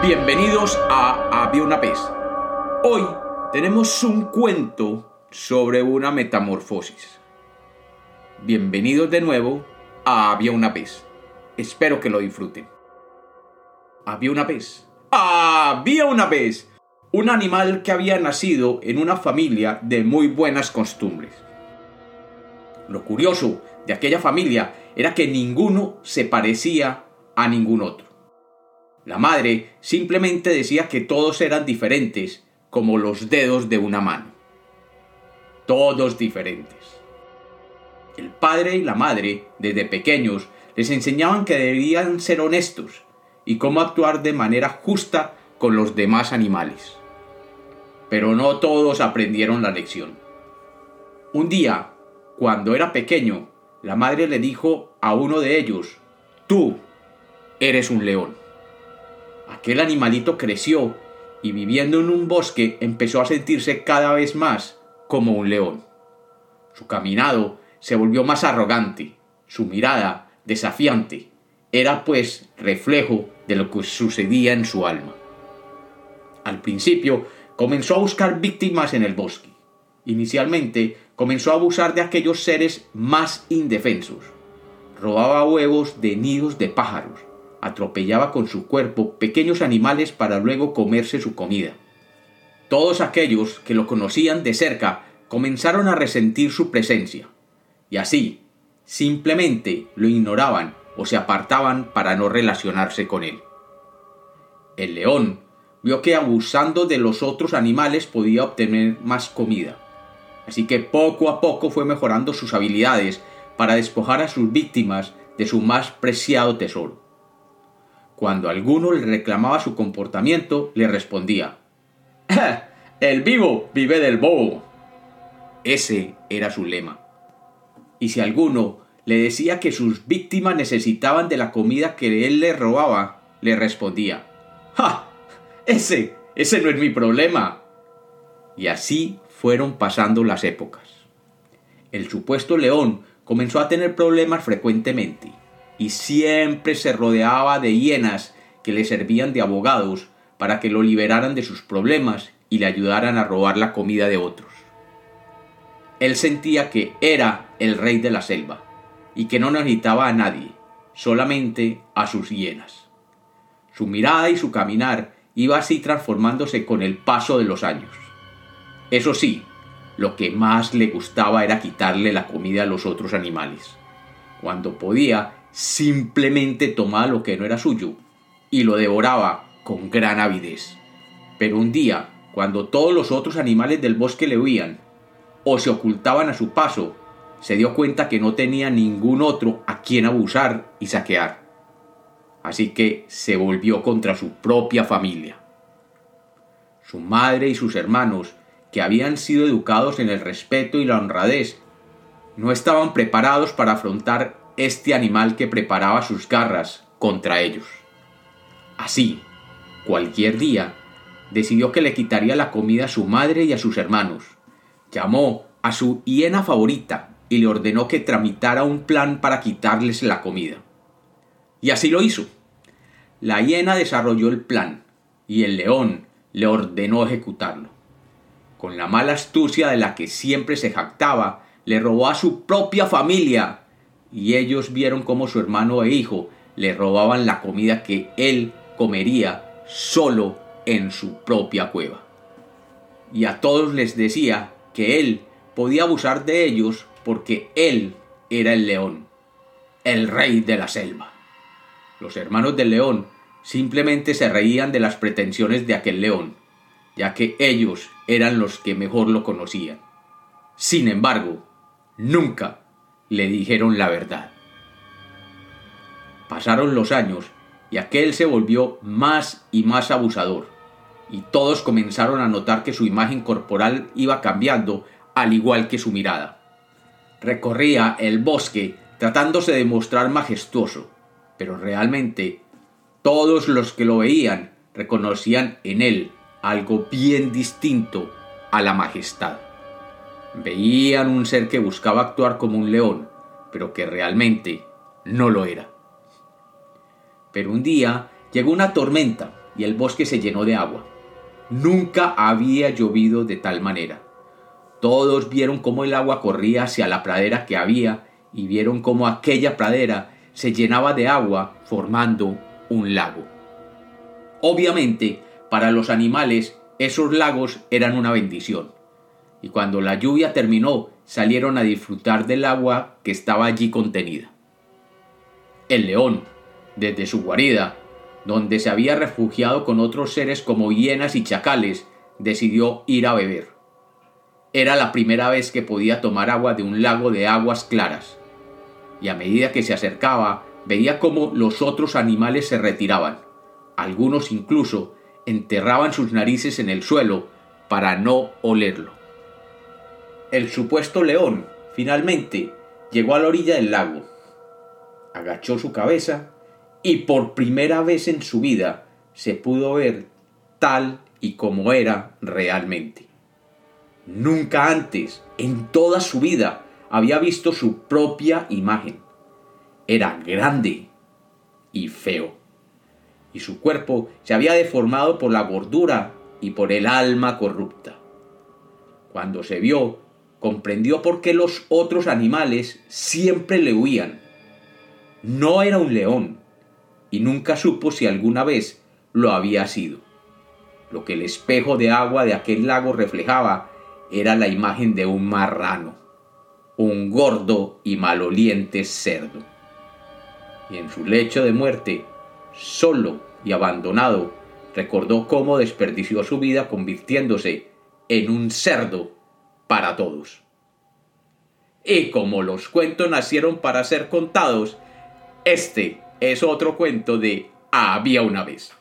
Bienvenidos a Había una vez. Hoy tenemos un cuento sobre una metamorfosis. Bienvenidos de nuevo a Había una vez. Espero que lo disfruten. Había una vez. Había una vez un animal que había nacido en una familia de muy buenas costumbres. Lo curioso de aquella familia era que ninguno se parecía a ningún otro. La madre simplemente decía que todos eran diferentes, como los dedos de una mano. Todos diferentes. El padre y la madre, desde pequeños, les enseñaban que debían ser honestos y cómo actuar de manera justa con los demás animales. Pero no todos aprendieron la lección. Un día, cuando era pequeño, la madre le dijo a uno de ellos, Tú eres un león. Aquel animalito creció y viviendo en un bosque empezó a sentirse cada vez más como un león. Su caminado se volvió más arrogante, su mirada desafiante. Era pues reflejo de lo que sucedía en su alma. Al principio comenzó a buscar víctimas en el bosque. Inicialmente comenzó a abusar de aquellos seres más indefensos. Robaba huevos de nidos de pájaros, atropellaba con su cuerpo pequeños animales para luego comerse su comida. Todos aquellos que lo conocían de cerca comenzaron a resentir su presencia, y así, simplemente lo ignoraban o se apartaban para no relacionarse con él. El león vio que abusando de los otros animales podía obtener más comida, así que poco a poco fue mejorando sus habilidades para despojar a sus víctimas de su más preciado tesoro. Cuando alguno le reclamaba su comportamiento, le respondía, El vivo vive del bobo. Ese era su lema. Y si alguno le decía que sus víctimas necesitaban de la comida que él les robaba, le respondía, ¡Ja! Ese, ese no es mi problema. Y así fueron pasando las épocas. El supuesto león comenzó a tener problemas frecuentemente y siempre se rodeaba de hienas que le servían de abogados para que lo liberaran de sus problemas y le ayudaran a robar la comida de otros. Él sentía que era el rey de la selva y que no necesitaba a nadie, solamente a sus hienas. Su mirada y su caminar iba así transformándose con el paso de los años. Eso sí, lo que más le gustaba era quitarle la comida a los otros animales. Cuando podía, simplemente tomaba lo que no era suyo y lo devoraba con gran avidez. Pero un día, cuando todos los otros animales del bosque le huían o se ocultaban a su paso, se dio cuenta que no tenía ningún otro a quien abusar y saquear. Así que se volvió contra su propia familia. Su madre y sus hermanos, que habían sido educados en el respeto y la honradez, no estaban preparados para afrontar este animal que preparaba sus garras contra ellos. Así, cualquier día, decidió que le quitaría la comida a su madre y a sus hermanos. Llamó a su hiena favorita y le ordenó que tramitara un plan para quitarles la comida. Y así lo hizo. La hiena desarrolló el plan y el león le ordenó ejecutarlo. Con la mala astucia de la que siempre se jactaba, le robó a su propia familia y ellos vieron cómo su hermano e hijo le robaban la comida que él comería solo en su propia cueva. Y a todos les decía que él podía abusar de ellos porque él era el león, el rey de la selva. Los hermanos del león simplemente se reían de las pretensiones de aquel león, ya que ellos eran los que mejor lo conocían. Sin embargo, nunca le dijeron la verdad. Pasaron los años y aquel se volvió más y más abusador, y todos comenzaron a notar que su imagen corporal iba cambiando al igual que su mirada. Recorría el bosque tratándose de mostrar majestuoso, pero realmente todos los que lo veían reconocían en él algo bien distinto a la majestad. Veían un ser que buscaba actuar como un león, pero que realmente no lo era. Pero un día llegó una tormenta y el bosque se llenó de agua. Nunca había llovido de tal manera. Todos vieron cómo el agua corría hacia la pradera que había y vieron cómo aquella pradera se llenaba de agua formando un lago. Obviamente, para los animales, esos lagos eran una bendición. Y cuando la lluvia terminó, salieron a disfrutar del agua que estaba allí contenida. El león, desde su guarida, donde se había refugiado con otros seres como hienas y chacales, decidió ir a beber. Era la primera vez que podía tomar agua de un lago de aguas claras, y a medida que se acercaba veía cómo los otros animales se retiraban. Algunos incluso enterraban sus narices en el suelo para no olerlo. El supuesto león, finalmente, llegó a la orilla del lago, agachó su cabeza y por primera vez en su vida se pudo ver tal y como era realmente. Nunca antes, en toda su vida, había visto su propia imagen. Era grande y feo. Y su cuerpo se había deformado por la gordura y por el alma corrupta. Cuando se vio, comprendió por qué los otros animales siempre le huían. No era un león, y nunca supo si alguna vez lo había sido. Lo que el espejo de agua de aquel lago reflejaba era la imagen de un marrano, un gordo y maloliente cerdo. Y en su lecho de muerte, solo y abandonado, recordó cómo desperdició su vida convirtiéndose en un cerdo para todos. Y como los cuentos nacieron para ser contados, este es otro cuento de Había una vez.